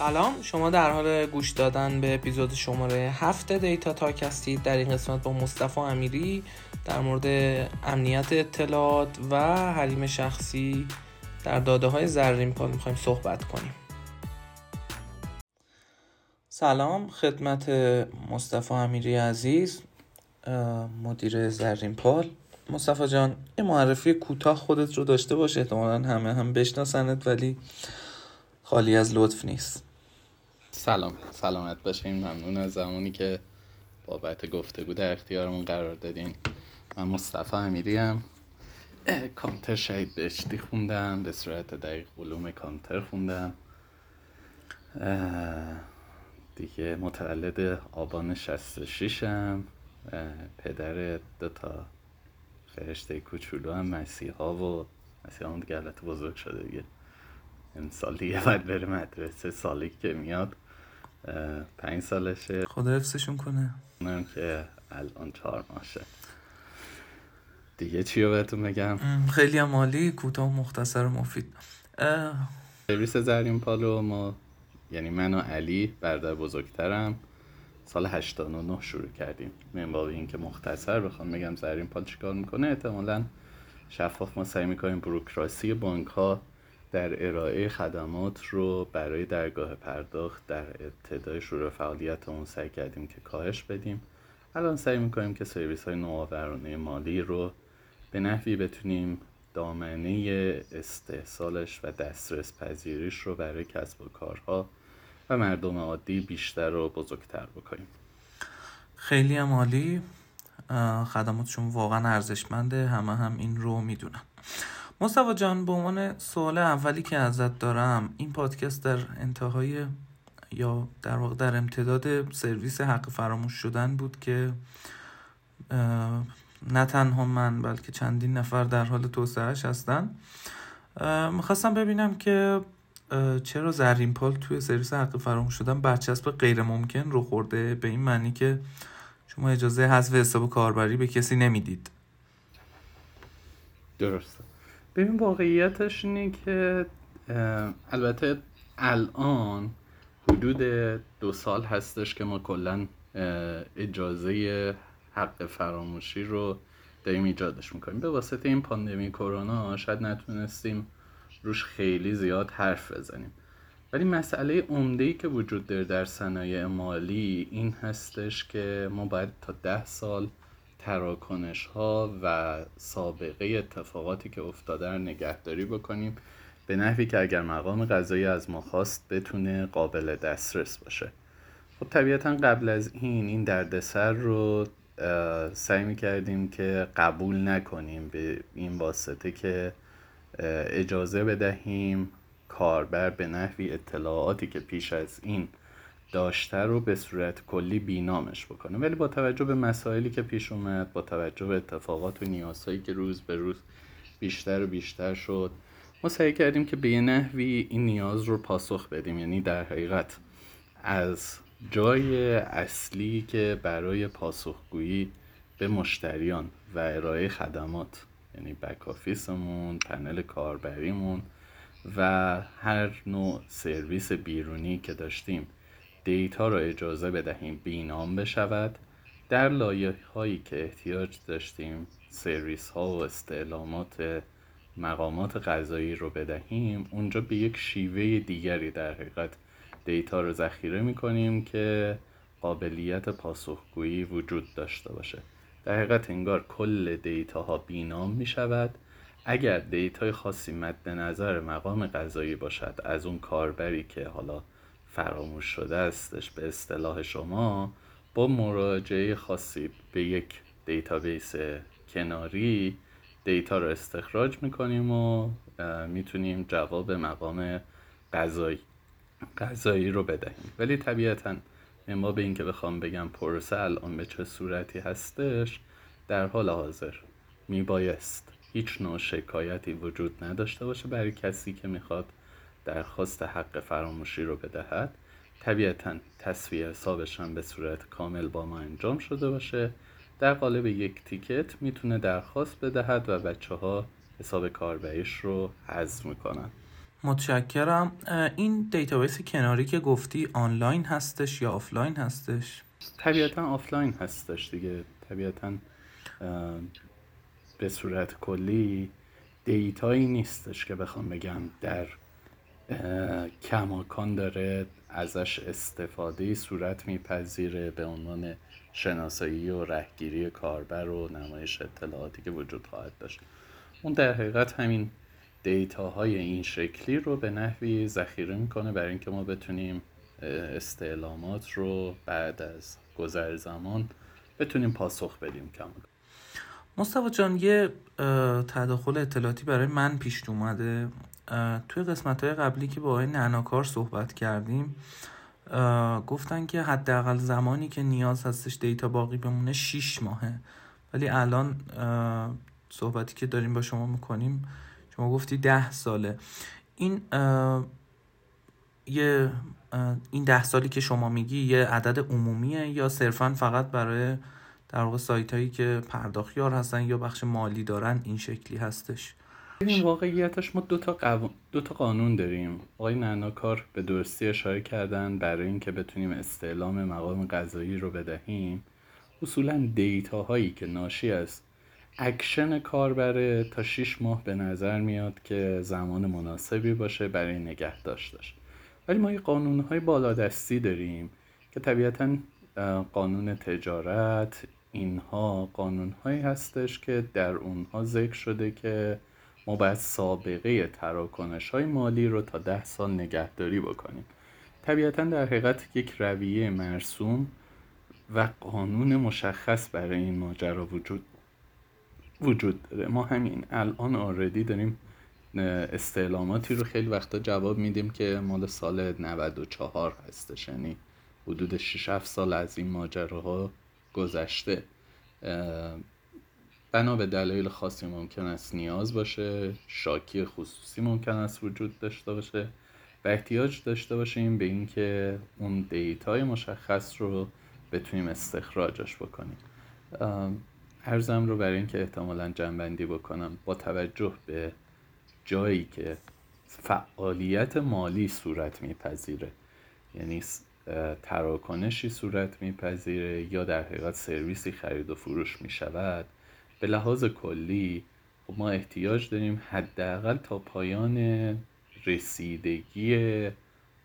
سلام. شما در حال گوش دادن به اپیزود شماره هفت دیتا تاک هستید در این قسمت با مصطفی امیری در مورد امنیت اطلاعات و حریم شخصی در داده های زرین پال می‌خوایم صحبت کنیم. سلام. خدمت مصطفی امیری عزیز مدیر زرین پال مصطفی جان یه معرفی کوتاه خودت رو داشته باشه احتمالا همه هم بشناسنت ولی خالی از لطف نیست. سلام سلامت باشین. ممنون از زمانی که بابت گفتگو در اختیارمون قرار دادین. من مصطفی امیری هم کانتر شهید بهشتی خوندم به صورت دقیق علوم کانتر خوندم. دیگه متولد آبان 66 هم پدر دوتا فرشته کوچولو هم مسیحا و مسیحا هم دیگه بزرگ شده دیگه. این سال دیگه باید بره مدرسه سالی که میاد. پنج سالشه. خدا حفظشون کنه. اونم که الان چهار ماشه دیگه چی رو بهتون بگم؟ خیلی هم مالی کوتاه مختصر و مفید. سرویس زرین پالو ما یعنی من و علی برادر بزرگترم سال 89 شروع کردیم. من با این که مختصر بخوام بگم زرین پال چیکار می‌کنه احتمالا شفاف ما سعی می‌کنیم بروکراسی بانک ها در ارائه خدمات رو برای درگاه پرداخت در ابتدای شروع فعالیتمون سعی کردیم که کاهش بدیم. الان سعی می‌کنیم که سرویس های نوآورانه مالی رو به نحوی بتونیم دامنه استحصالش و دسترس پذیریش رو برای کسب و کارها و مردم عادی بیشتر و بزرگتر بکنیم. خیلی هم عالی. خدماتشون واقعا ارزشمنده. همه هم این رو می‌دونن. مصطفی جان به عنوان سوال اولی که ازت دارم این پادکست در انتهای یا در واقع در امتداد سرویس حق فراموش شدن بود که نه تنها من بلکه چندین نفر در حال توسعهش هستن. می‌خواستم ببینم که چرا زرین پال توی سرویس حق فراموش شدن برچسب غیر ممکن رو خورده؟ به این معنی که شما اجازه حذف حساب کاربری به کسی نمی‌دید. درسته. ببین واقعیتش اینه که البته الان حدود دو سال هستش که ما کلا اجازه حق فراموشی رو داریم ایجادش می‌کنیم. به واسطه این پاندمی کرونا شاید نتونستیم روش خیلی زیاد حرف بزنیم. ولی مسئله عمده ای که وجود داره در صنایع مالی این هستش که ما باید تا ده سال تراکنش ها و سابقه اتفاقاتی که افتاده رو نگهداری بکنیم به نحوی که اگر مقام قضایی از ما خواست بتونه قابل دسترس باشه. خب طبیعتا قبل از این این دردسر رو سعی می‌کردیم که قبول نکنیم به این واسطه که اجازه بدهیم کاربر به نحوی اطلاعاتی که پیش از این داشته رو به صورت کلی بینامش بکنه. ولی با توجه به مسائلی که پیش اومد با توجه به اتفاقات و نیازهایی که روز به روز بیشتر و بیشتر شد ما سعی کردیم که به نحوی این نیاز رو پاسخ بدیم. یعنی در حقیقت از جای اصلی که برای پاسخگویی به مشتریان و ارائه خدمات یعنی بک آفیسمون پنل کاربریمون و هر نوع سرویس بیرونی که داشتیم data را اجازه بدهیم بینام بشود. در لایه هایی که احتیاج داشتیم سرویس ها و استعلامات مقامات قضایی رو بدهیم اونجا به یک شیوه دیگری در حقیقت data رو ذخیره می کنیم که قابلیت پاسخگویی وجود داشته باشه. در حقیقت انگار کل data ها بینام می شود اگر data ی خاصی مد نظر مقام قضایی باشد از اون کاربری که حالا فراموش شده استش به اصطلاح شما با مراجعه خاصی به یک database کناری data رو استخراج می‌کنیم و می‌تونیم جواب مقام قضایی قضایی رو بدهیم. ولی طبیعتا ما به اینکه بخوام بگم پروسه الان به چه صورتی هستش در حال حاضر میبایست هیچ نوع شکایتی وجود نداشته باشه برای کسی که می‌خواد درخواست حق فراموشی رو بدهد طبیعتا تسویه حسابش هم به صورت کامل با ما انجام شده باشه. در قالب یک ticket می‌تونه درخواست بدهد و بچه ها حساب کاربریش رو حذف می‌کنن. متشکرم. این database کناری که گفتی آنلاین هستش یا آفلاین هستش؟ طبیعتا آفلاین هستش دیگه. طبیعتا به صورت کلی data یی نیستش که بخوام بگم در کماکان داره ازش استفاده صورت میپذیره به عنوان شناسایی و رهگیری کاربر و نمایش اطلاعاتی که وجود خواهد داشت. اون در حقیقت همین data های این شکلی رو به نحوی ذخیره می‌کنه برای اینکه ما بتونیم استعلامات رو بعد از گذر زمان بتونیم پاسخ بدیم کامل مصطفی جان یه تداخل اطلاعاتی برای من پیش اومده. توی قسمت های قبلی که با آقای نناکار صحبت کردیم گفتن که حداقل زمانی که نیاز هستش دیتا باقی بمونه 6 ماهه. ولی الان صحبتی که داریم با شما می‌کنیم شما گفتی ده ساله. این یه این ده سالی که شما میگی یه عدد عمومیه یا صرفا فقط برای در واقع سایت هایی که پرداختیار هستن یا بخش مالی دارن این شکلی هستش؟ این واقعیتش ما دو تا, دو تا قانون داریم. آقای نناکار به درستی اشاره کردن برای اینکه بتونیم استعلام مقام قضایی رو بدهیم. اصولا دیتا هایی که ناشی از اکشن کاربره تا 6 ماه به نظر میاد که زمان مناسبی باشه برای نگه داشتش. ولی ما یه قانون های بالادستی داریم که طبیعتا قانون تجارت اینها قانون هایی هستش که در اونها ذکر شده که ما باید سابقه تراکنش های مالی رو تا ده سال نگهداری بکنیم. طبیعتا در حقیقت یک رویه مرسوم و قانون مشخص برای این ماجرا وجود وجود داره. ما همین الان already داریم استعلاماتی رو خیلی وقتا جواب میدیم که مال سال 94 هستش. یعنی حدود 6 7 سال از این ماجراها گذشته. بنا به دلایل خاصی ممکن است نیاز باشه شاکی خصوصی ممکن است وجود داشته باشه و احتیاج داشته باشیم به اینکه اون data ی مشخص رو بتونیم استخراجش بکنیم. ارزم رو برای اینکه احتمالا جنبندی بکنم با توجه به جایی که فعالیت مالی صورت میپذیره. یعنی تراکنشی صورت میپذیره یا در حقیقت سرویسی خرید و فروش می‌شود. به لحاظ کلی خب ما احتیاج داریم حداقل تا پایان رسیدگی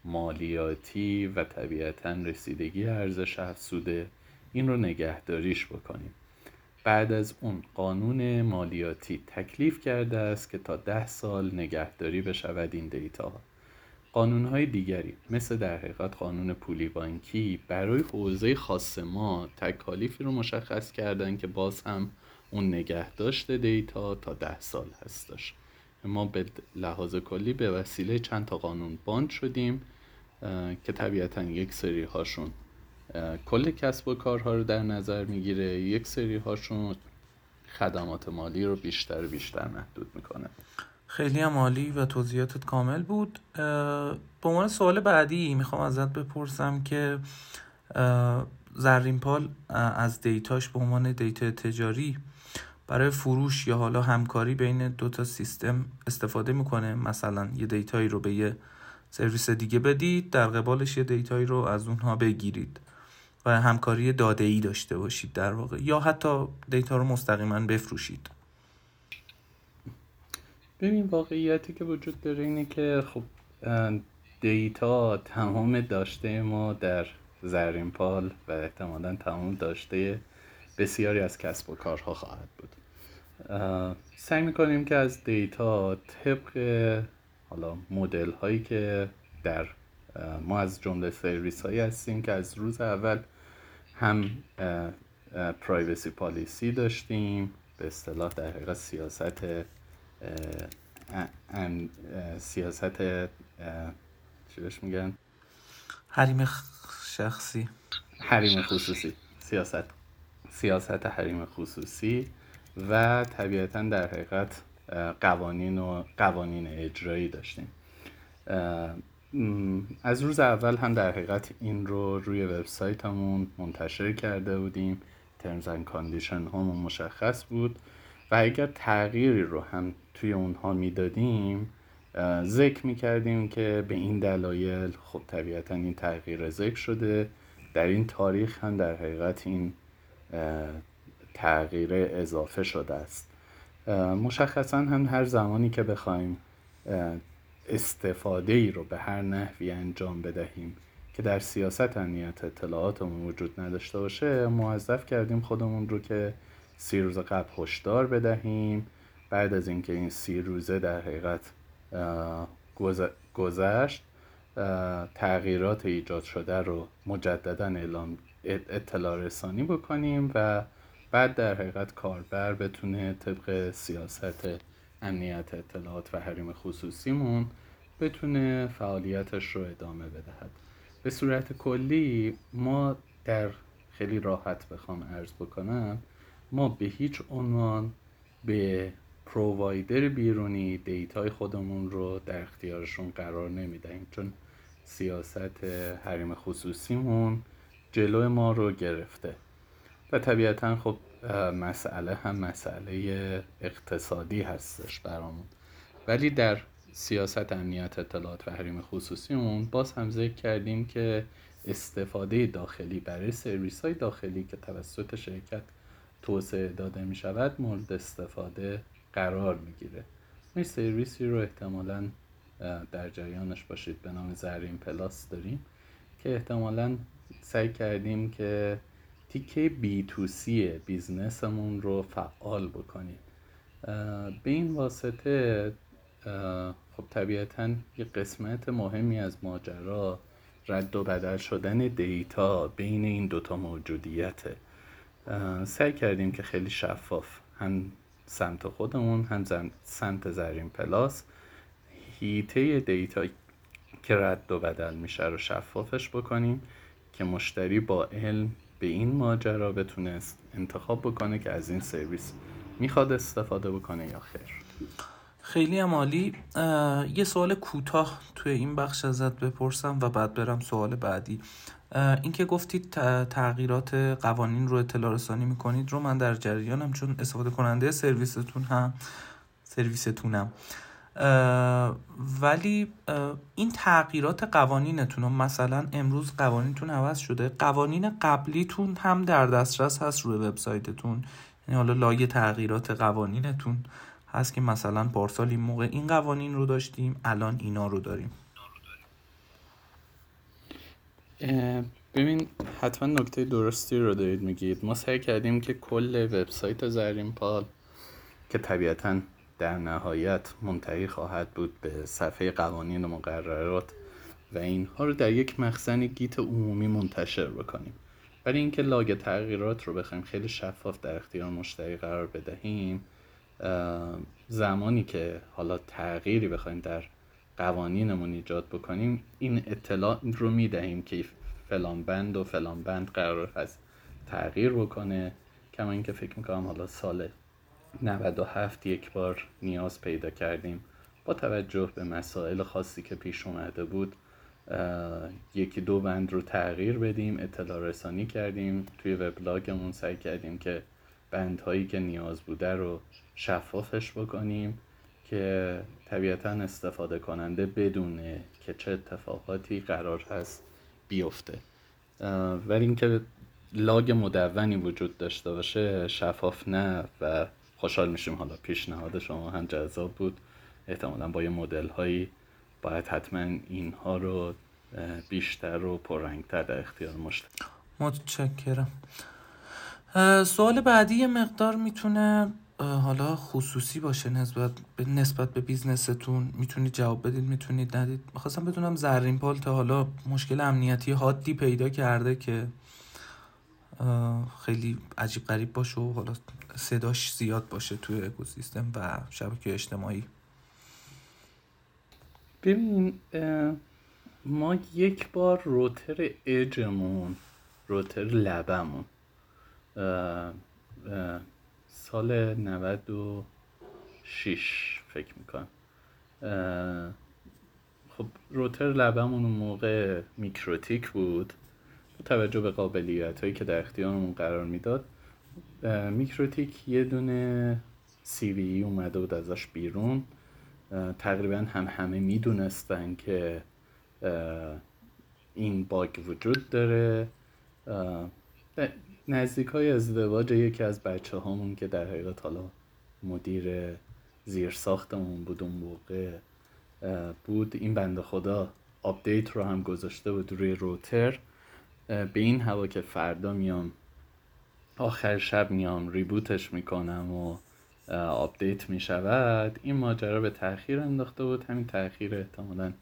مالیاتی و طبیعتا رسیدگی ارزش افزوده این رو نگهداریش بکنیم. بعد از اون قانون مالیاتی تکلیف کرده است که تا ده سال نگهداری بشود این دیتا. قانون های دیگری مثل در حقیقت قانون پولی بانکی برای حوزه خاص ما تکالیفی رو مشخص کردن که باز هم اون نگهداشت دیتا تا ده سال هستش ما به لحاظ کلی به وسیله چند تا قانون باند شدیم که طبیعتا یک سری هاشون کل کسب و کارها رو در نظر می‌گیره. یک سری هاشون خدمات مالی رو بیشتر و بیشتر محدود می‌کنه. خیلی هم عالی و توضیحاتت کامل بود. به عنوان سوال بعدی می‌خوام ازت بپرسم که زرین پال از دیتاش به عنوان دیتا تجاری برای فروش یا حالا همکاری بین دو تا سیستم استفاده می‌کنه. مثلا یه data یی رو به یه سرویس دیگه بدید در قبالش یه data یی رو از اونها بگیرید و همکاری داده ای داشته باشید در واقع. یا حتی data رو مستقیما بفروشید. ببین واقعیتی که وجود داره اینه که خب data تمام داشته ما در زرین پال و احتمالا تمام داشته بسیاری از کسب و کارها خواهد بود. سعی می‌کنیم که از دیتا طبق حالا مدل هایی که در ما از جمله سرویس هایی هستیم که از روز اول هم پرایوسی پالیسی داشتیم به اصطلاح در حقیقت سیاست سیاست چی بهش میگن؟ حریم شخصی. حریم خصوصی سیاست. سیاست حریم خصوصی و طبیعتا در حقیقت قوانین و قوانین اجرایی داشتیم. از روز اول هم در حقیقت این رو روی وبسایتمون منتشر کرده بودیم. ترمز اند کاندیشن همون مشخص بود و اگر تغییری رو هم توی اونها می‌دادیم ذکر می‌کردیم که به این دلایل خب طبیعتا این تغییر ذکر شده. در این تاریخ هم در حقیقت این تغییر اضافه شده است. مشخصا هم هر زمانی که بخوایم استفاده ای رو به هر نحوی انجام بدهیم که در سیاست امنیت اطلاعاتمون وجود نداشته باشه موظف کردیم خودمون رو که سی روز قبل هشدار بدهیم. بعد از اینکه این سی روزه در حقیقت گذشت تغییرات ایجاد شده رو مجددا اعلام اطلاع رسانی بکنیم و بعد در حقیقت کاربر بتونه طبق سیاست امنیت اطلاعات و حریم خصوصیمون بتونه فعالیتش رو ادامه بدهد. به صورت کلی ما در خیلی راحت بخوام عرض بکنم ما به هیچ عنوان به پرووایدر بیرونی دیتای خودمون رو در اختیارشون قرار نمی‌دهیم چون سیاست حریم خصوصیمون جلو ما رو گرفته. و طبیعتا خب مسئله هم مسئله اقتصادی هستش برامون. ولی در سیاست امنیت اطلاعات و حریم خصوصیمون باز هم ذکر کردیم که استفاده داخلی برای سرویس های داخلی که توسط شرکت توسعه داده می شود مورد استفاده قرار می‌گیره. ما سرویسی رو احتمالا در جریانش باشید. به نام زرین پلاس داریم که احتمالا سعی کردیم که تیکه B2C business مون رو فعال بکنیم. به این واسطه خب طبیعتا یه قسمت مهمی از ماجرا رد و بدل شدن data بین این دوتا موجودیته. سعی کردیم که خیلی شفاف هم سمت خودمون هم سمت زرین پلاس حیطه data که رد و بدل میشه رو شفافش بکنیم. که مشتری با علم به این ماجرا بتونست انتخاب بکنه که از این سرویس می‌خواد استفاده بکنه یا خیر. خیلی عمالی یه سوال کوتاه توی این بخش ازت بپرسم و بعد برم سوال بعدی. اینکه گفتید تغییرات قوانین رو اطلاع رسانی می‌کنید رو من در جریانم چون استفاده کننده سرویستون هم سرویستونم. ولی این تغییرات قوانینتون مثلا امروز قوانینتون عوض شده. قوانین قبلیتون هم در دسترس هست روی وبسایتتون. یعنی حالا لایه تغییرات قوانینتون هست که مثلا پارسال این موقع این قوانین رو داشتیم الان اینا رو داریم. ببین حتما نکته درستی رو دارید میگید. ما سعی کردیم که کل وبسایت زرین پال که طبیعتا در نهایت منتهی خواهد بود به صفحه قوانین و مقررات و اینها رو در یک مخزن گیت عمومی منتشر بکنیم. برای اینکه لاگ تغییرات رو بخوایم خیلی شفاف در اختیار مشتری قرار بدهیم زمانی که حالا تغییری بخوایم در قوانینمون ایجاد بکنیم این اطلاع رو می‌دهیم که فلان بند و فلان بند قرار هست تغییر بکنه. کما اینکه فکر می‌کنم حالا سال 97 یک بار نیاز پیدا کردیم. با توجه به مسائل خاصی که پیش اومده بود یکی دو بند رو تغییر بدیم اطلاع رسانی کردیم. توی وبلاگمون سعی کردیم که بندهایی که نیاز بوده رو شفافش بکنیم که طبیعتا استفاده کننده بدونه که چه اتفاقاتی قرار هست بیفته. ولی اینکه لاگ مدونی وجود داشته باشه شفاف نه و خوشحال میشیم. حالا پیشنهاد شما هم جذاب بود. احتمالا با یه مدل هایی باید حتما اینها رو بیشتر و پررنگتر در اختیار مشتری متشکرم. سوال بعدی یه مقدار می‌تونه حالا خصوصی باشه نسبت به نسبت به بیزنستون. می‌تونید جواب بدید می‌تونید ندید. می‌خواستم بدونم زرین پال تا حالا مشکل امنیتی حادی پیدا کرده که خیلی عجیب غریب باشه و حالا صداش زیاد باشه توی اکوسیستم و شبکه اجتماعی. ببین ما یک بار روتر اجمون روتر لبمون سال 96 فکر می‌کنم. خب روتر لبمون موقع میکروتیک بود. توجه به قابلیت هایی که در اختیارمون قرار می‌داد. میکروتیک یه دونه سی وی اومده بود ازش بیرون. تقریبا هم همه می‌دونستن که این باگ وجود داره. نزدیک های ازدواج یکی از بچه هامون که در حقیقت حالا مدیر زیر ساختمون بود اون موقع بود. این بنده خدا update رو هم گذاشته بود روی router به این هوا که فردا میام آخر شب میام reboot ش می‌کنم و update می‌شود. این ماجرا به تاخیر انداخته بود. همین تاخیر احتمالا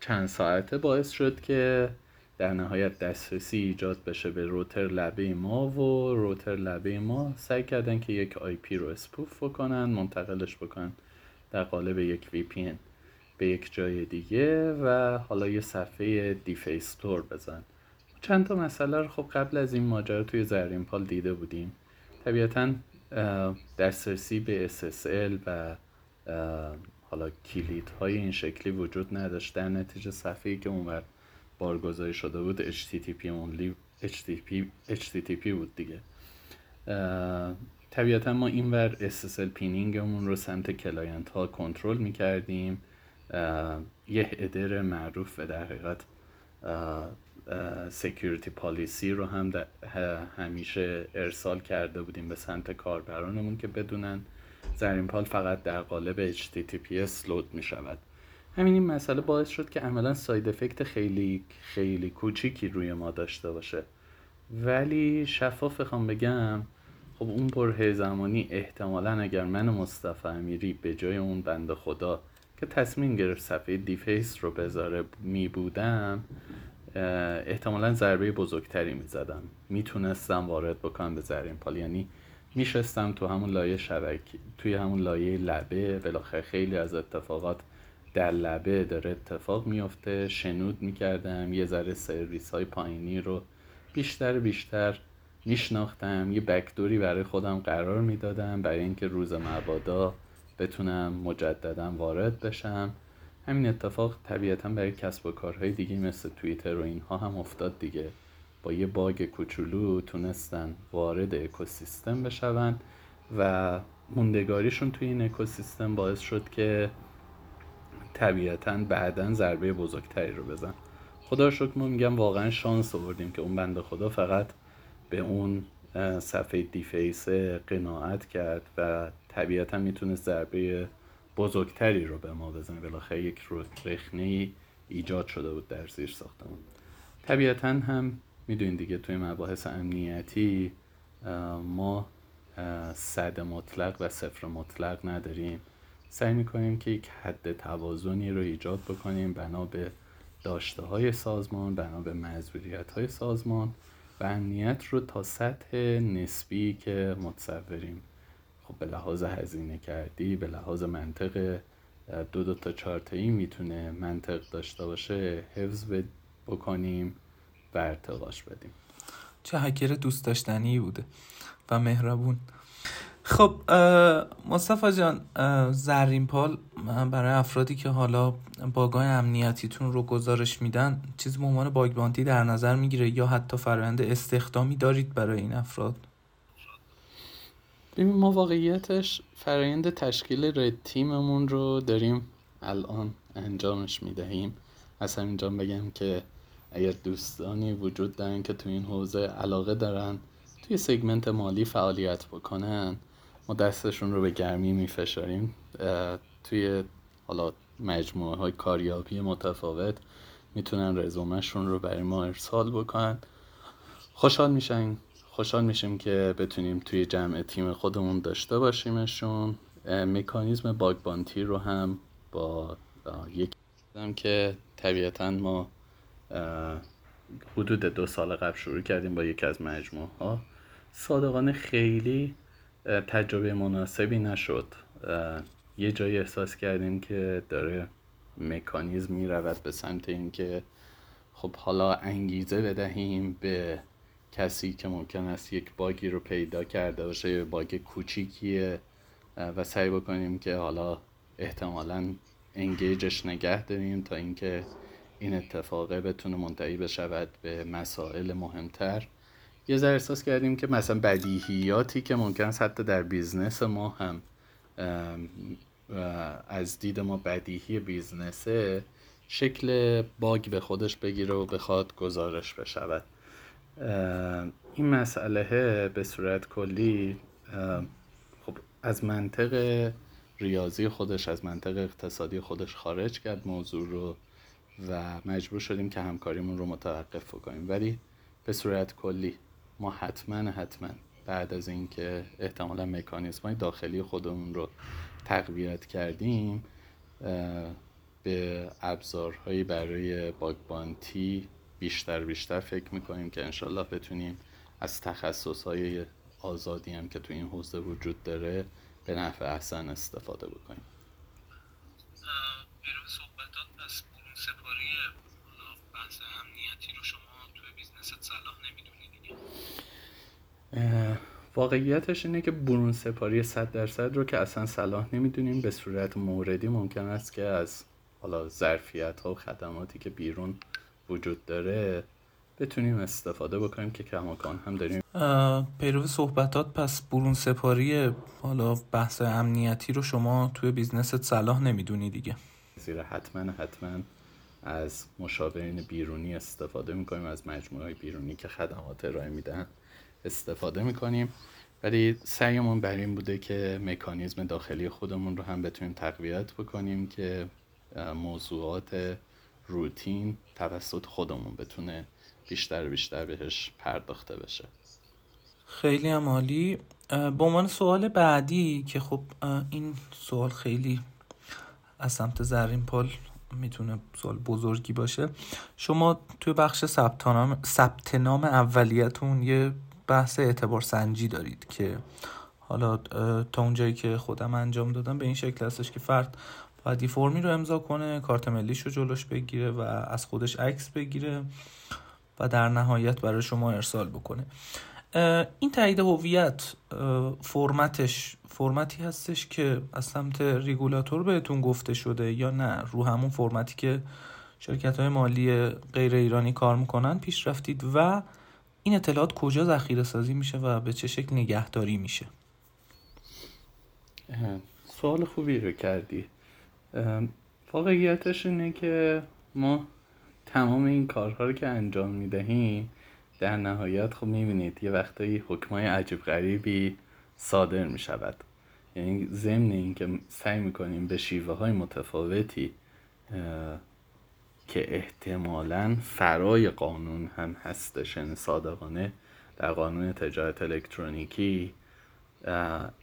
چند ساعته باعث شد که در نهایت دسترسی ایجاد بشه به router لبه ما و router لبه ما سعی کردن که یک IP رو spoof بکنن منتقلش بکنن در قالب یک وی پی به یک جای دیگه و حالا یه صفحه دیفیستور بزن. چند تا مسئله رو خب قبل از این ماجرا توی زرین پال دیده بودیم. طبیعتا دسترسی به SSL و حالا کلید های این شکلی وجود نداشت. در نتیجه صفحه‌ای که اونور بارگذاری شده بود HTTP only HTTP, HTTP بود دیگه. طبیعتا ما اینور SSL pinning مون رو سمت client ها کنترل می‌کردیم. یه header معروف به در حقیقت security policy رو هم همیشه ارسال کرده بودیم به سمت کاربرانمون که بدونن زرین پال فقط در قالب HTTPS load می شود همین این مسئله باعث شد که عملا side effect خیلی خیلی کوچیکی روی ما داشته باشه. ولی شفاف بخوام بگم خب اون بره زمانی احتمالا اگر من مصطفی امیری به جای اون بند خدا که تصمیم گرفت صفحه دیفیس رو بذاره می بودم احتمالا ضربه بزرگتری می زدم می‌تونستم وارد بکنم به زرین پال. یعنی میشستم تو همون لایه شبکی توی همون لایه لبه. بالاخره خیلی از اتفاقات در لبه داره اتفاق میفته شنود می‌کردم. یه ذره سرویس های پایینی رو بیشتر بیشتر میشناختم. یه بکدوری برای خودم قرار می‌دادم. برای اینکه روز مبادا بتونم مجددا وارد بشم. همین اتفاق طبیعتا برای کسب و کارهای دیگه مثل توییتر و اینها هم افتاد دیگه. با یه باگ کوچولو تونستن وارد اکوسیستم بشون و موندگاریشون توی این اکوسیستم باعث شد که طبیعتا بعدا ضربه بزرگتری رو بزن. خدا شکر ما میگم واقعا شانس آوردیم که اون بنده خدا فقط به اون صفحه دیفیس قناعت کرد و طبیعتا می‌تونه ضربه بزرگتری رو به ما بزنه. بالاخره یک رخنه ایجاد شده بود در زیر ساختمون طبیعتا هم می‌دونید دیگه توی مباحث امنیتی ما صد مطلق و صفر مطلق نداریم. سعی می‌کنیم که یک حد توازنی رو ایجاد بکنیم بنا به داشته های سازمان بنا به معذوریت های سازمان و امنیت رو تا سطح نسبی که متصوریم. خب به لحاظ هزینه کردی به لحاظ منطق دو دو تا چارتایی می‌تونه منطق داشته باشه حفظ بکنیم و ارتقاش بدیم. چه هکر دوست داشتنی بوده و مهربون. خب مصطفی جان زرین پال برای افرادی که حالا باگای امنیتیتون رو گزارش میدن چیز به عنوان باگ بانتی در نظر می‌گیره یا حتی فرآیند استخدامی دارید برای این افراد؟ ببین ما واقعیتش فرایند تشکیل رد تیممون رو داریم الان انجامش می‌دهیم. از همینجا بگم که اگر دوستانی وجود دارن که تو این حوزه علاقه دارن توی سگمنت مالی فعالیت بکنن ما دستشون رو به گرمی میفشاریم. توی حالا مجموعه های کاریابی متفاوت می‌تونن رزومهشون رو برای ما ارسال بکنن. خوشحال میشن. خوشحال میشیم که بتونیم توی جمع تیم خودمون داشته باشیمشون. مکانیزم باگ بانتی رو هم با یک که طبیعتا ما حدود دو سال قبل شروع کردیم با یکی از مجموعه ها صادقانه خیلی تجربه مناسبی نشد. یه جایی احساس کردیم که داره مکانیزم می رود به سمت اینکه خب حالا انگیزه بدهیم به کسی که ممکن است یک باگی رو پیدا کرده باشه یا باگ کوچیکیه و سعی بکنیم که حالا احتمالا انگیجش نگه داریم تا اینکه این اتفاقه بتونه منتهی بشود به مسائل مهمتر. یه ذره احساس کردیم که مثلا بدیهیاتی که ممکن است حتی در business ما هم از دید ما بدیهی business ه شکل bug به خودش بگیره و بخواد گزارش بشود. این مسئله به صورت کلی خب از منطق ریاضی خودش از منطق اقتصادی خودش خارج کرد موضوع رو و مجبور شدیم که همکاریمون رو متوقف کنیم ولی به صورت کلی ما حتما حتما بعد از اینکه احتمالا مکانیزم های داخلی خودمون رو تقویت کردیم به ابزارهایی برای باگبانتی بیشتر بیشتر فکر می‌کنیم که انشالله بتونیم از تخصص های آزادی هم که تو این حوزه وجود داره به نفع احسن استفاده بکنیم. صحبتات پس برون سپاری بحث امنیتی رو شما توی business ت صلاح نمی‌دونی واقعیتش اینه که برون سپاری 100 درصد رو که اصلا صلاح نمی‌دونیم به صورت موردی ممکن است که از حالا ظرفیت ها و خدماتی که بیرون وجود داره بتونیم استفاده بکنیم که کماکان هم داریم. پیرو صحبتات پس برون سپاری حالا بحث امنیتی رو شما توی بیزنست صلاح نمی‌دونی دیگه. زیرا حتما حتما از مشاورین بیرونی استفاده می‌کنیم از مجموعه بیرونی که خدمات ارائه میدن استفاده می‌کنیم. ولی سعیمون بر این بوده که مکانیزم داخلی خودمون رو هم بتونیم تقویت بکنیم که موضوعات روتین توسط خودمون بتونه بیشتر بیشتر بهش پرداخته بشه. خیلی هم عالی. به عنوان سوال بعدی که خب این سوال خیلی از سمت زرین پال می‌تونه سوال بزرگی باشه. شما توی بخش ثبت نام اولیتون یه بحث اعتبار سنجی دارید که حالا تا اونجایی که خودم انجام دادم به این شکل هستش که فرد باید فرمی رو امضا کنه کارت ملیش رو جلوش بگیره و از خودش عکس بگیره و در نهایت برای شما ارسال بکنه. این تایید هویت فرمتش فرمتی هستش که از سمت ریگولاتور بهتون گفته شده یا نه؟ رو همون فرمتی که شرکت های مالی غیر ایرانی کار می‌کنن پیش رفتید و این اطلاعات کجا ذخیره سازی میشه و به چه شکل نگهداری میشه؟ سوال خوبی رو کردی. واقعیتش اینه که ما تمام این کارها رو که انجام می‌دهیم در نهایت خب می‌بینید یه وقتایی حکمای عجیب غریبی صادر می‌شود. یعنی ضمن اینکه سعی می‌کنیم به شیوه های متفاوتی که احتمالا فرای قانون هم هستش یعنی صادقانه در قانون تجارت الکترونیکی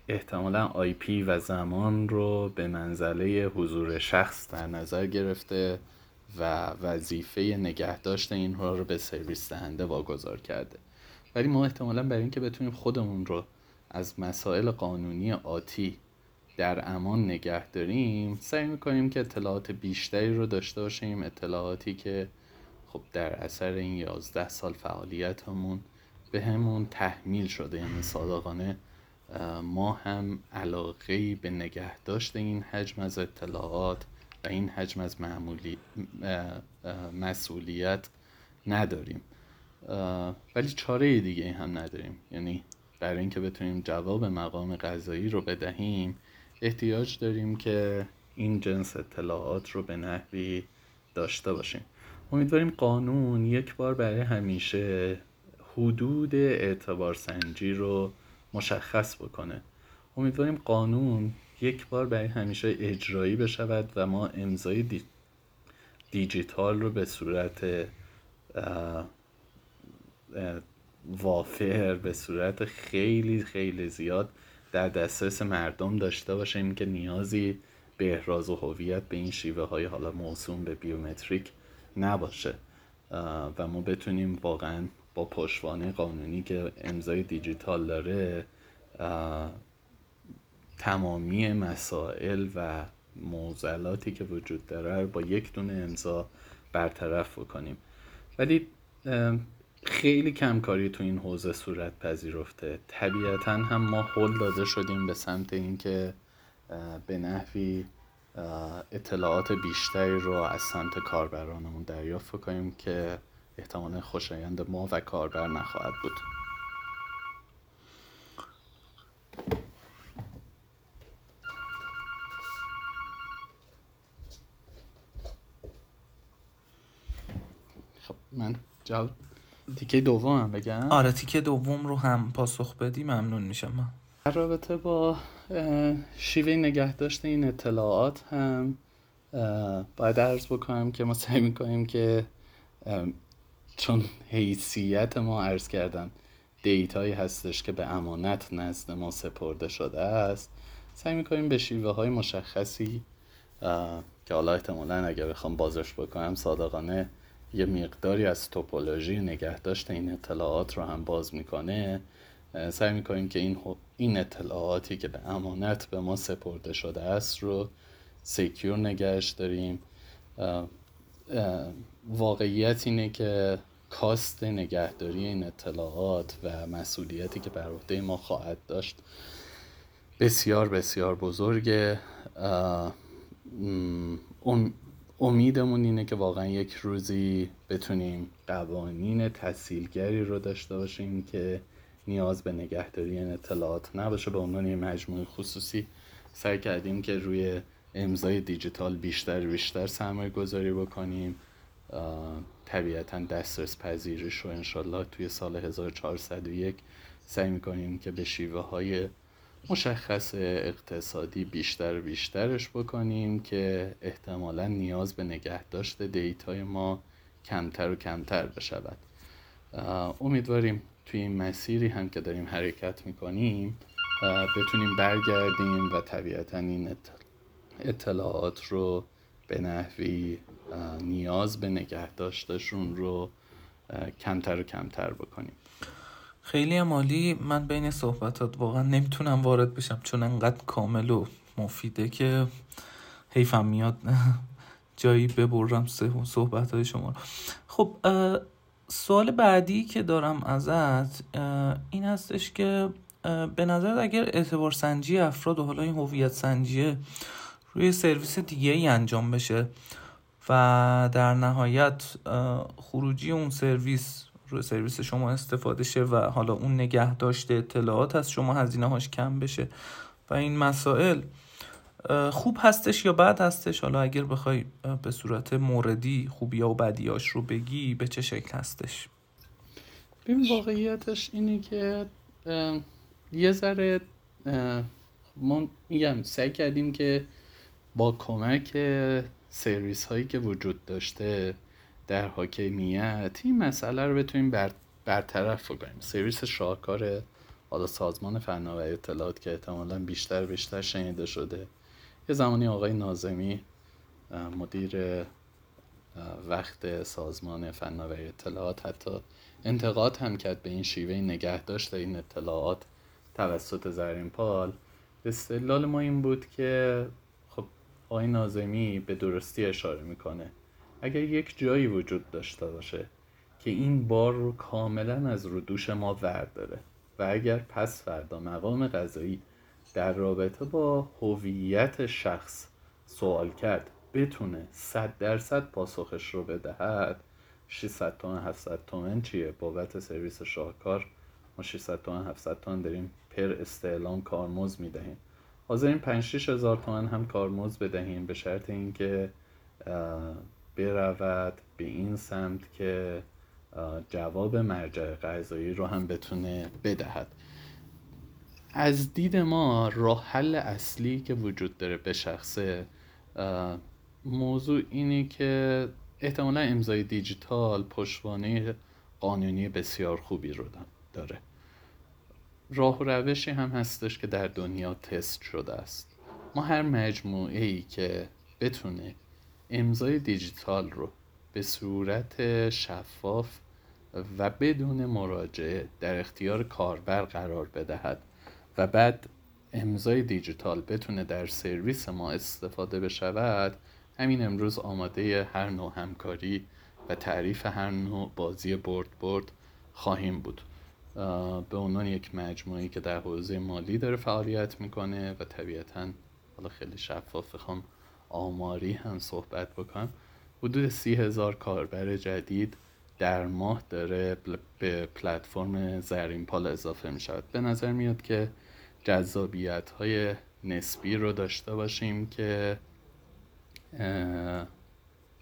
احتمالا آی پی و زمان رو به منزله حضور شخص در نظر گرفته و وظیفه نگهداشت اینها رو به سرویس دهنده واگذار کرده. ولی ما احتمالا برای اینکه بتونیم خودمون رو از مسائل قانونی آتی در امان نگه داریم سعی می‌کنیم که اطلاعات بیشتری رو داشته باشیم اطلاعاتی که خب در اثر این یازده سال فعالیت همون به همون تحمیل شده یعنی صادقانه ما هم علاقه به نگهداشت این حجم از اطلاعات و این حجم از معمولی مسئولیت نداریم. ولی چاره دیگه هم نداریم. یعنی برای اینکه بتونیم جواب مقام قضایی رو بدهیم احتیاج داریم که این جنس اطلاعات رو به نحوی داشته باشیم. امیدواریم قانون یک بار برای همیشه حدود اعتبار سنجی رو مشخص بکنه. امیدواریم قانون یک بار برای همیشه اجرایی بشود و ما امضای دی... دیجیتال رو به صورت وافر به صورت خیلی خیلی زیاد در دسترس مردم داشته باشیم که نیازی به احراز و هویت به این شیوه های حالا موسوم به بیومتریک نباشه. و ما بتونیم واقعا با قانونی که امضای دیجیتال داره تمامی مسائل و موزلاتی که وجود داره با یک دونه امضا برطرف بکنیم. ولی خیلی کمکاری تو این حوزه صورت پذیرفته. طبیعتا هم ما حل داده شدیم به سمت اینکه به نحوی اطلاعات بیشتری رو از سمت کاربرانمون دریافت کنیم که احتمالا خوشایند ما و کاربر نخواهد بود. خب من جل... تیکه دوم هم بگم؟ آره تیکه دوم رو هم پاسخ بدی ممنون میشم. من در رابطه با شیوه نگهداشت این اطلاعات هم باید عرض بکنم که ما سعی می‌کنیم که چون حیثیت ما عرض کردم دیتایی هستش که به امانت نزد ما سپرده شده است. سعی می‌کنیم به شیوه های مشخصی که حالا احتمالا اگر بخوام بازش بکنم صادقانه یه مقداری از توپولوژی نگهداشت این اطلاعات رو هم باز می‌کنه. سعی می‌کنیم که این, این اطلاعاتی که به امانت به ما سپرده شده است رو سیکیور نگهش داریم. واقعیت اینه که کاست نگهداری این اطلاعات و مسئولیتی که بر عهده ما خواهد داشت بسیار بسیار بزرگه. امیدمون اینه که واقعا یک روزی بتونیم قوانین تسهیلگری رو داشته باشیم که نیاز به نگهداری این اطلاعات نباشه. به عنوان یه مجموعه خصوصی سعی کردیم که روی امضای دیجیتال بیشتر بیشتر سرمایه گذاری بکنیم. طبیعتا دسترس پذیرش رو انشالله توی سال 1401 سعی می‌کنیم که به شیوه های مشخص اقتصادی بیشتر بیشترش بکنیم که احتمالا نیاز به نگهداشت دیتای ما کمتر و کمتر بشود. امیدواریم توی این مسیری هم که داریم حرکت می‌کنیم بتونیم برگردیم و طبیعتا این اطلاعات رو به نحوی نیاز به نگهداشتشون رو کمتر و کمتر بکنیم. خیلی عمالی من بین صحبتات واقعا نمی‌تونم وارد بشم چون انقدر کامل و مفیده که حیفم میاد. جایی ببرم صحبت های شما خب سوال بعدی که دارم ازت این هستش که به نظر اگر اعتبار سنجی افراد و حالا این هویت سنجیه روی سرویس دیگه ای انجام بشه و در نهایت خروجی اون سرویس روی سرویس شما استفاده شه و حالا اون نگه داشته اطلاعات از شما هزینه هاش کم بشه. و این مسائل خوب هستش یا بد هستش؟ حالا اگر بخوای به صورت موردی خوبی و بدیاش رو بگی به چه شکل هستش؟ ببین واقعیتش اینه که یه ذره ما میگم سعی کردیم که با کمک سرویس هایی که وجود داشته در حاکمیت این مسئله رو بتونیم بر برطرف بکنیم. سرویس شاهکار حالا سازمان فناوری اطلاعات که احتمالا بیشتر بیشتر شنیده شده. یه زمانی آقای نازمی مدیر وقت سازمان فناوری اطلاعات حتی انتقاد هم کرد به این شیوه نگهداشت این اطلاعات توسط زرین پال. استدلال ما این بود که آقای نازمی به درستی اشاره می‌کنه. اگر یک جایی وجود داشته باشه که این بار رو کاملا از رو دوش ما ورداره و اگر پس فردا مقام قضایی در رابطه با هویت شخص سوال کرد بتونه صد درصد پاسخش رو بدهد 600 تومن 700 تومن چیه؟ بابت سرویس شاهکار ما 600 تومن 700 تومن داریم پر استعلام کارمز می‌دهیم. حاضرین 5 6 هزار تومن هم کارمز بدهیم به شرط اینکه برود به این سمت که جواب مرجع قضایی رو هم بتونه بدهد. از دید ما راه حل اصلی که وجود داره به شخصه موضوع اینه که احتمالا امضای دیجیتال پشتوانه قانونی بسیار خوبی رو داره. راه و روشی هم هستش که در دنیا تست شده است. ما هر مجموعه ای که بتونه امضای دیجیتال رو به صورت شفاف و بدون مراجعه در اختیار کاربر قرار بدهد و بعد امضای دیجیتال بتونه در سرویس ما استفاده بشود همین امروز آماده هر نوع همکاری و تعریف هر نوع بازی برد برد خواهیم بود. به عنوان یک مجموعی که در حوزه مالی داره فعالیت می‌کنه و طبیعتا حالا خیلی شفاف بخوام آماری هم صحبت بکنم حدود سی هزار کاربر جدید در ماه داره به پلتفرم زرین پال اضافه می شود به نظر میاد که جذابیت های نسبی رو داشته باشیم که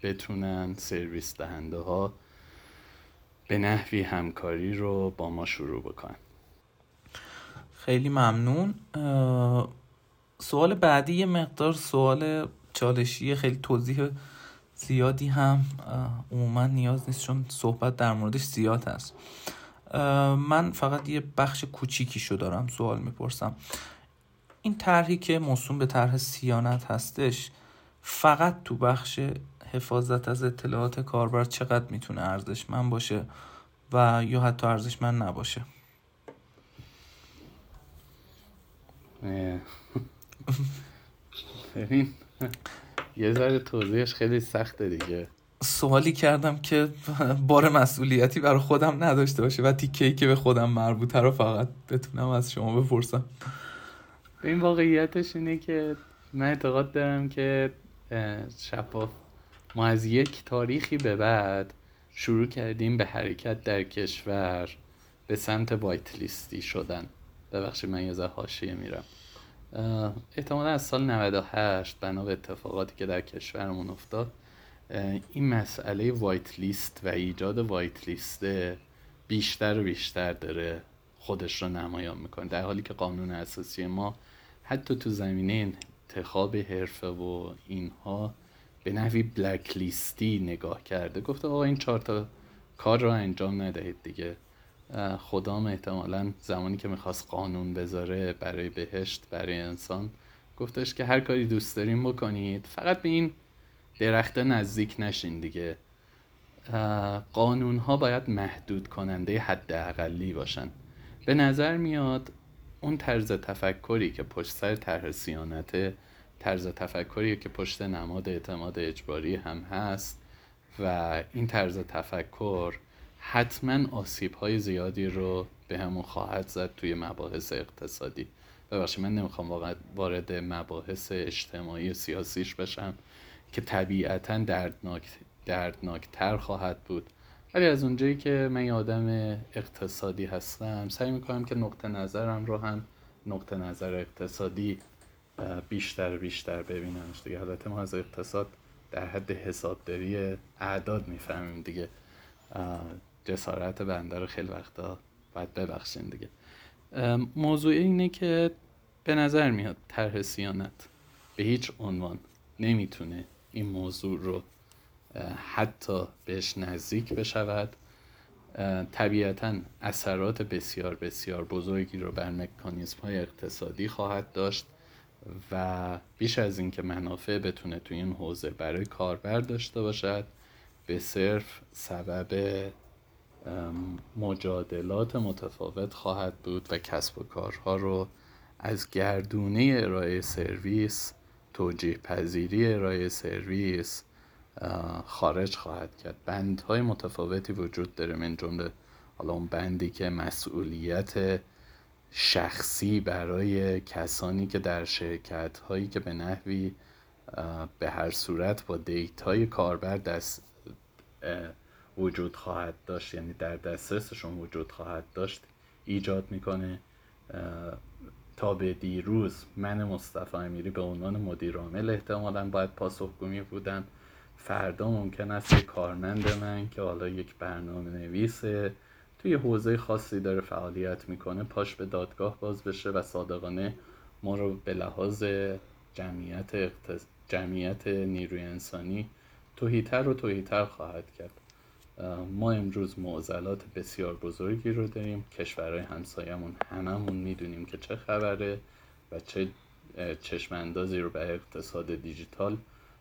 بتونن سرویس دهنده ها به نحوی همکاری رو با ما شروع بکنن خیلی ممنون. سوال بعدی یه مقدار سوال چالشی خیلی توضیح زیادی هم عموما نیاز نیست چون صحبت در موردش زیاد هست. من فقط یه بخش کوچیکی شو دارم سوال می‌پرسم. این طرحی که موسوم به طرح سیانت هستش فقط تو بخش حفاظت از اطلاعات کاربر چقدر می‌تونه ارزشمند باشه و یا حتی ارزشمند نباشه. ببین یه ذره توضیحش خیلی سخته دیگه. سوالی کردم که بار مسئولیتی برای خودم نداشته باشه و تیکه که به خودم مربوطه رو فقط بتونم از شما بپرسم. این واقعیتش اینه که من اعتقاد دارم که شفاف ما از یک تاریخی به بعد شروع کردیم به حرکت در کشور به سمت وایت لیستی شدن. ببخشید من یه حاشیه میرم. احتمالا از سال 98 بنا به اتفاقاتی که در کشورمون افتاد این مسئله وایت لیست و ایجاد وایت لیست بیشتر و بیشتر داره خودش رو نمایان می‌کنه. در حالی که قانون اساسی ما حتی تو زمینه انتخاب حرفه و اینها به نحوی بلک لیستی نگاه کرده. گفته آقا این چهار تا کار رو انجام ندهید دیگه. خدام احتمالا زمانی که می‌خواست قانون بذاره برای بهشت برای انسان گفتش که هر کاری دوست داریم بکنید. فقط به این درخته نزدیک نشین دیگه. قانون ها باید محدود کننده حد اقلی باشن. به نظر میاد اون طرز تفکری که پشت سر طرح سیانته طرز تفکری که پشت نماد اعتماد اجباری هم هست و این طرز تفکر حتما آسیب های زیادی رو به همون خواهد زد توی مباحث اقتصادی. ببخشید من نمی‌خوام وارد مباحث اجتماعی سیاسیش بشم که طبیعتا دردناک دردناکتر خواهد بود. ولی از اونجایی که من یه آدم اقتصادی هستم سعی می‌کنم که نقطه نظرم رو هم نقطه نظر اقتصادی بیشتر بیشتر ببینمش دیگه. حالت ما از اقتصاد در حد حسابداری اعداد می‌فهمیم دیگه. جسارت بنده رو خیلی وقتا باید ببخشین دیگه. موضوع اینه که به نظر میاد طرح سیانت به هیچ عنوان نمی‌تونه این موضوع رو حتی بهش نزدیک بشود. طبیعتا اثرات بسیار بسیار بزرگی رو بر مکانیزم های اقتصادی خواهد داشت. و بیش از اینکه منافع بتونه تو این حوزه برای کاربر داشته باشد به صرف سبب مجادلات متفاوت خواهد بود و کسب و کارها رو از گردونه ارائه سرویس توجیه پذیری ارائه سرویس خارج خواهد کرد. بندهای متفاوتی وجود داره من جمله حالا اون بندی که مسئولیت شخصی برای کسانی که در شرکت هایی که به نحوی به هر صورت با data ی کاربر دست وجود خواهد داشت یعنی در دسترسشون وجود خواهد داشت ایجاد می‌کنه. تا به دیروز من مصطفی امیری به عنوان مدیر عامل احتمالا باید پاسخگویی بودم. فردا ممکن است کارمند من که حالا یک برنامه نویسه توی حوزه خاصی داره فعالیت می‌کنه پاش به دادگاه باز بشه و صادقانه ما رو به لحاظ جمعیت, جمعیت نیروی انسانی توهیتر و توهیتر خواهد کرد. ما امروز معضلات بسیار بزرگی رو داریم. کشورهای همسایمون هممون می‌دونیم که چه خبره و چه چشم اندازی رو به اقتصاد دیجیتال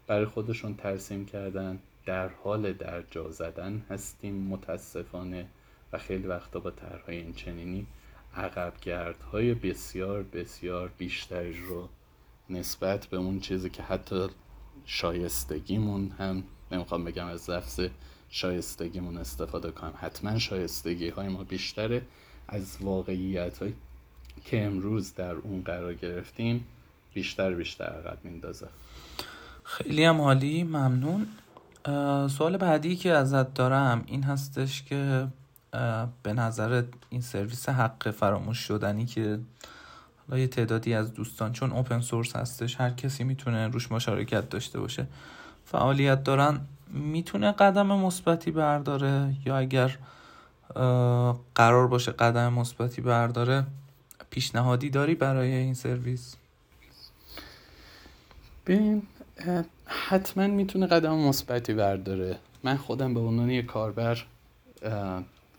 برای خودشون ترسیم کردن. در حال در جا زدن هستیم متاسفانه. و خیلی وقتا با طرحهای این چنینی عقبگردهای بسیار بسیار بیشتری رو نسبت به اون چیزی که حتی شایستگیمون هم نمی‌خوام بگم از لفظ شایستگیمون استفاده کنم حتما شایستگی های ما بیشتره از واقعیت های که امروز در اون قرار گرفتیم بیشتر بیشتر عقب میندازه خیلی هم حالی ممنون. سوال بعدی که ازت دارم این هستش که به نظر این سرویس حق فراموش شدنی که حالا یه تعدادی از دوستان چون اوپن سورس هستش هر کسی می‌تونه روش مشارکت داشته باشه فعالیت دارن. می‌تونه قدم مثبتی برداره؟ یا اگر قرار باشه قدم مثبتی برداره پیشنهادی داری برای این سرویس؟ ببین حتما می‌تونه قدم مثبتی برداره. من خودم به عنوان یک کاربر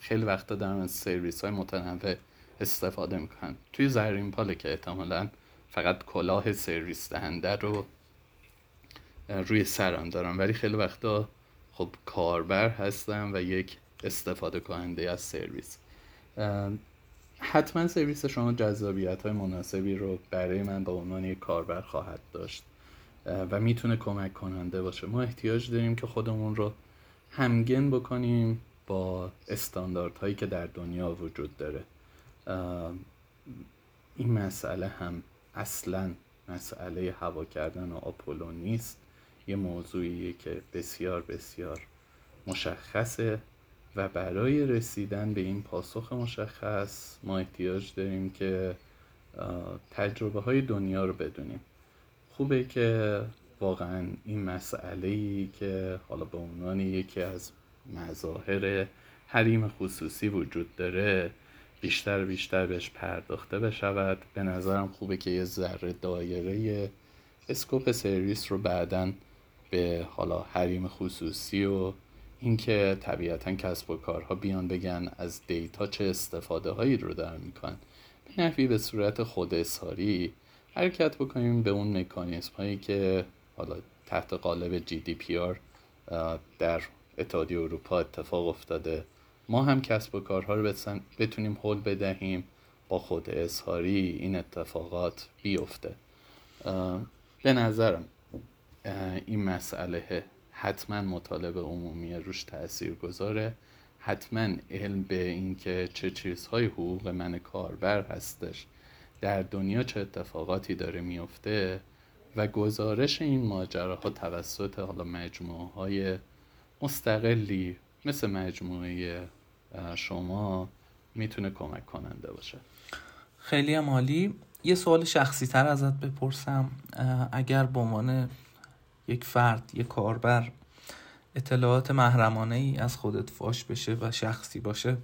خیلی وقتا دارم از سرویس های متنوع استفاده می‌کنم توی زرین پاله که احتمالا فقط کلاه سرویس دهنده رو روی سرم دارم. ولی خیلی وقتا خب کاربر هستم و یک استفاده کننده از سرویس. حتما سرویس شما جذابیت های مناسبی رو برای من به عنوان یک کاربر خواهد داشت و می‌تونه کمک کننده باشه. ما احتیاج داریم که خودمون رو همگن بکنیم با استانداردهایی که در دنیا وجود داره. این مسئله هم اصلا مسئله هوا کردن آپولو نیست. یه موضوعیه که بسیار بسیار مشخصه و برای رسیدن به این پاسخ مشخص ما احتیاج داریم که تجربه های دنیا رو بدونیم. خوبه که واقعا این مسئله ای که حالا به عنوان یکی از مظاهر حریم خصوصی وجود داره. بیشتر بیشتر بهش پرداخته بشود. به نظرم خوبه که یه ذره دایره اسکوپ سرویس رو بعدا به حالا حریم خصوصی و اینکه طبیعتا کسب و کارها بیان بگن از دیتا چه استفاده هایی رو دارن می‌کنن. به نحوی به صورت خود اظهاری حرکت بکنیم به اون مکانیزم هایی که حالا تحت قالب GDPR در اتحادیه اروپا اتفاق افتاده. ما هم کسب و کارها رو بتونیم حل بدهیم. با خود اظهاری این اتفاقات بیفته. به نظرم این مسئله حتما مطالب عمومی روش تاثیر گذاره. حتما علم به اینکه چه چیزهای حقوق من کاربر هستش در دنیا چه اتفاقاتی داره میفته و گزارش این ماجراها توسط حالا مجموعه های مستقلی مثل مجموعه شما می‌تونه کمک کننده باشه. خیلی عالی. یه سوال شخصی تر ازت بپرسم. اگر به عنوان یک فرد یک کاربر اطلاعات محرمانه ای از خودت فاش بشه و شخصی باشه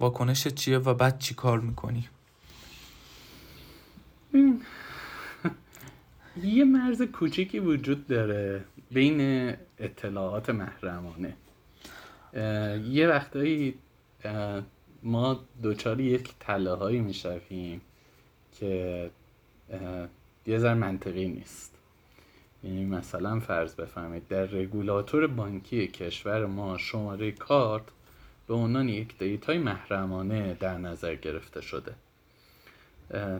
واکنش چیه و بعد چی کار می‌کنی؟ یه مرز کوچیکی وجود داره. بین اطلاعات محرمانه. یه وقتایی ما دوچار یک تله هایی می‌شویم که یه ذر منطقی نیست. یعنی مثلا فرض بفهمید در رگولاتور بانکی کشور ما شماره کارت به عنوان یک دیتای محرمانه در نظر گرفته شده.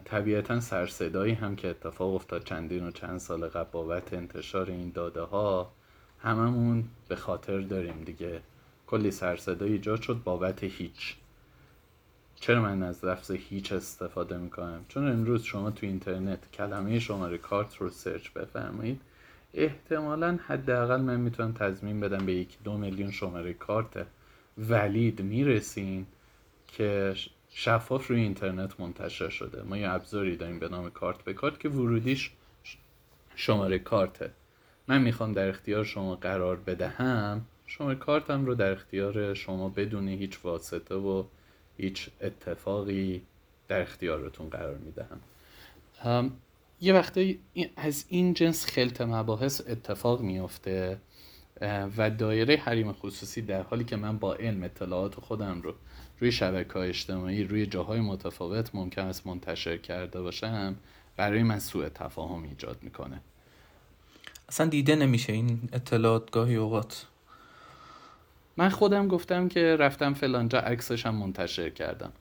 طبیعتا سرصدایی هم که اتفاق افتاد چندین و چند سال قبل بابت انتشار این داده ها هممون به خاطر داریم دیگه. کلی سرصدایی ایجاد شد بابت هیچ. چرا من از لفظ هیچ استفاده می‌کنم؟ چون امروز شما تو اینترنت کلمه شماره کارت رو سرچ بفرمایید احتمالا حداقل من می‌تونم تضمین بدم به یک دو میلیون شماره کارت ولید می‌رسین که شفاف روی اینترنت منتشر شده. ما یه ابزاری داریم به نام کارت. به کارت که ورودیش شماره کارته. من می‌خوام در اختیار شما قرار بدهم شماره کارتم رو در اختیار شما بدون هیچ واسطه و هیچ اتفاقی در اختیارتون قرار می‌دهم. یه وقتی از این جنس خلط مباحث اتفاق میافته و دایره حریم خصوصی در حالی که من با علم اطلاعات خودم رو روی شبکه های اجتماعی روی جاهای متفاوت ممکن است منتشر کرده باشم برای من سوء تفاهم ایجاد می‌کنه. اصلا دیده نمیشه این اطلاعات گاهی اوقات. من خودم گفتم که رفتم فلانجا عکسش هم منتشر کردم.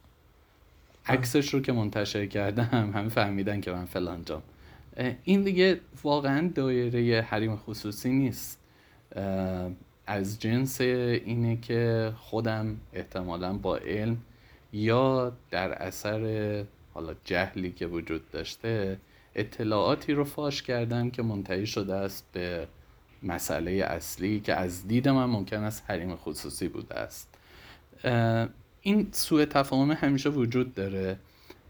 عکسش رو که منتشر کردم همه فهمیدن که من فلانجام این دیگه واقعا دایره حریم خصوصی نیست. از جنس اینه که خودم احتمالا با علم یا در اثر حالا جهلی که وجود داشته اطلاعاتی رو فاش کردم که منتهی شده است به مسئله اصلی که از دید من ممکن است حریم خصوصی بوده است. این سوء تفاهم همیشه وجود داره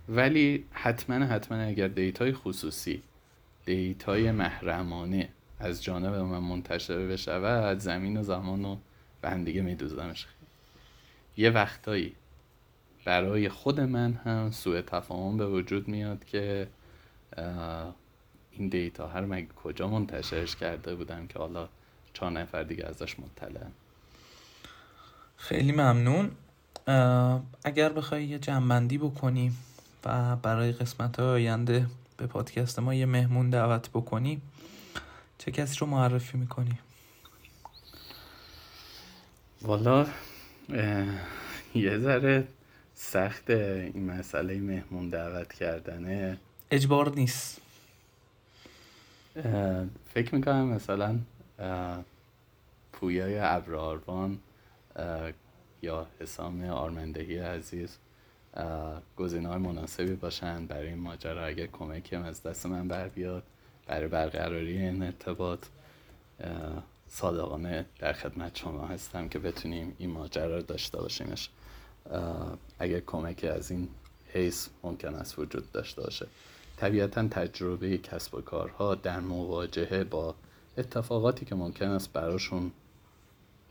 ولی حتما حتما اگر data ی خصوصی data ی محرمانه از جانب من منتشر بشود زمین و زمان رو به هم دیگه میدوزمش یه وقتایی برای خود من هم سوء تفاهم به وجود میاد که این دیتا هر مگه کجا منتشرش کرده بودم که حالا چهار نفر دیگه ازش مطلع خیلی ممنون. اگر بخوای یه جنبندی بکنی و برای قسمت های آینده به پادکست ما یه مهمون دعوت بکنی چه کسی رو معرفی می‌کنی؟ والا یه ذره سخت این مسئله مهمون دعوت کردنه. اجبار نیست. فکر می‌کنم مثلا پویای ابراروان یا حسام آرمندهی عزیز گزینه های مناسبی باشن برای این ماجرا. اگر کمکی هم از دست من بر بیاد. برای برقراری این ارتباط صادقانه در خدمت شما هستم که بتونیم این ماجرا رو داشته باشیمش. اگر کمکی از این حیث ممکن است وجود داشته باشه. طبیعتا تجربه کسب و کارها در مواجهه با اتفاقاتی که ممکن است براشون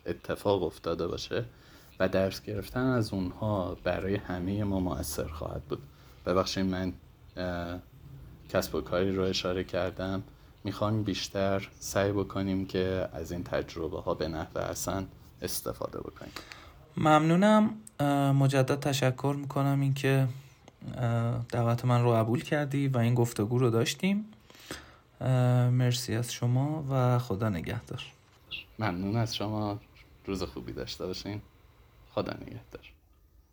اتفاق افتاده باشه و درس گرفتن از اونها برای همه ما موثر خواهد بود. ببخشید من کسب و کاری رو اشاره کردم. می‌خوام بیشتر سعی بکنیم که از این تجربه ها به نحو اصلا استفاده بکنیم. ممنونم. مجدد تشکر می‌کنم اینکه دعوت من رو قبول کردی و این گفتگو رو داشتیم. مرسی از شما و خدا نگهدار. ممنون از شما. روز خوبی داشته باشین. خدا نگهدار.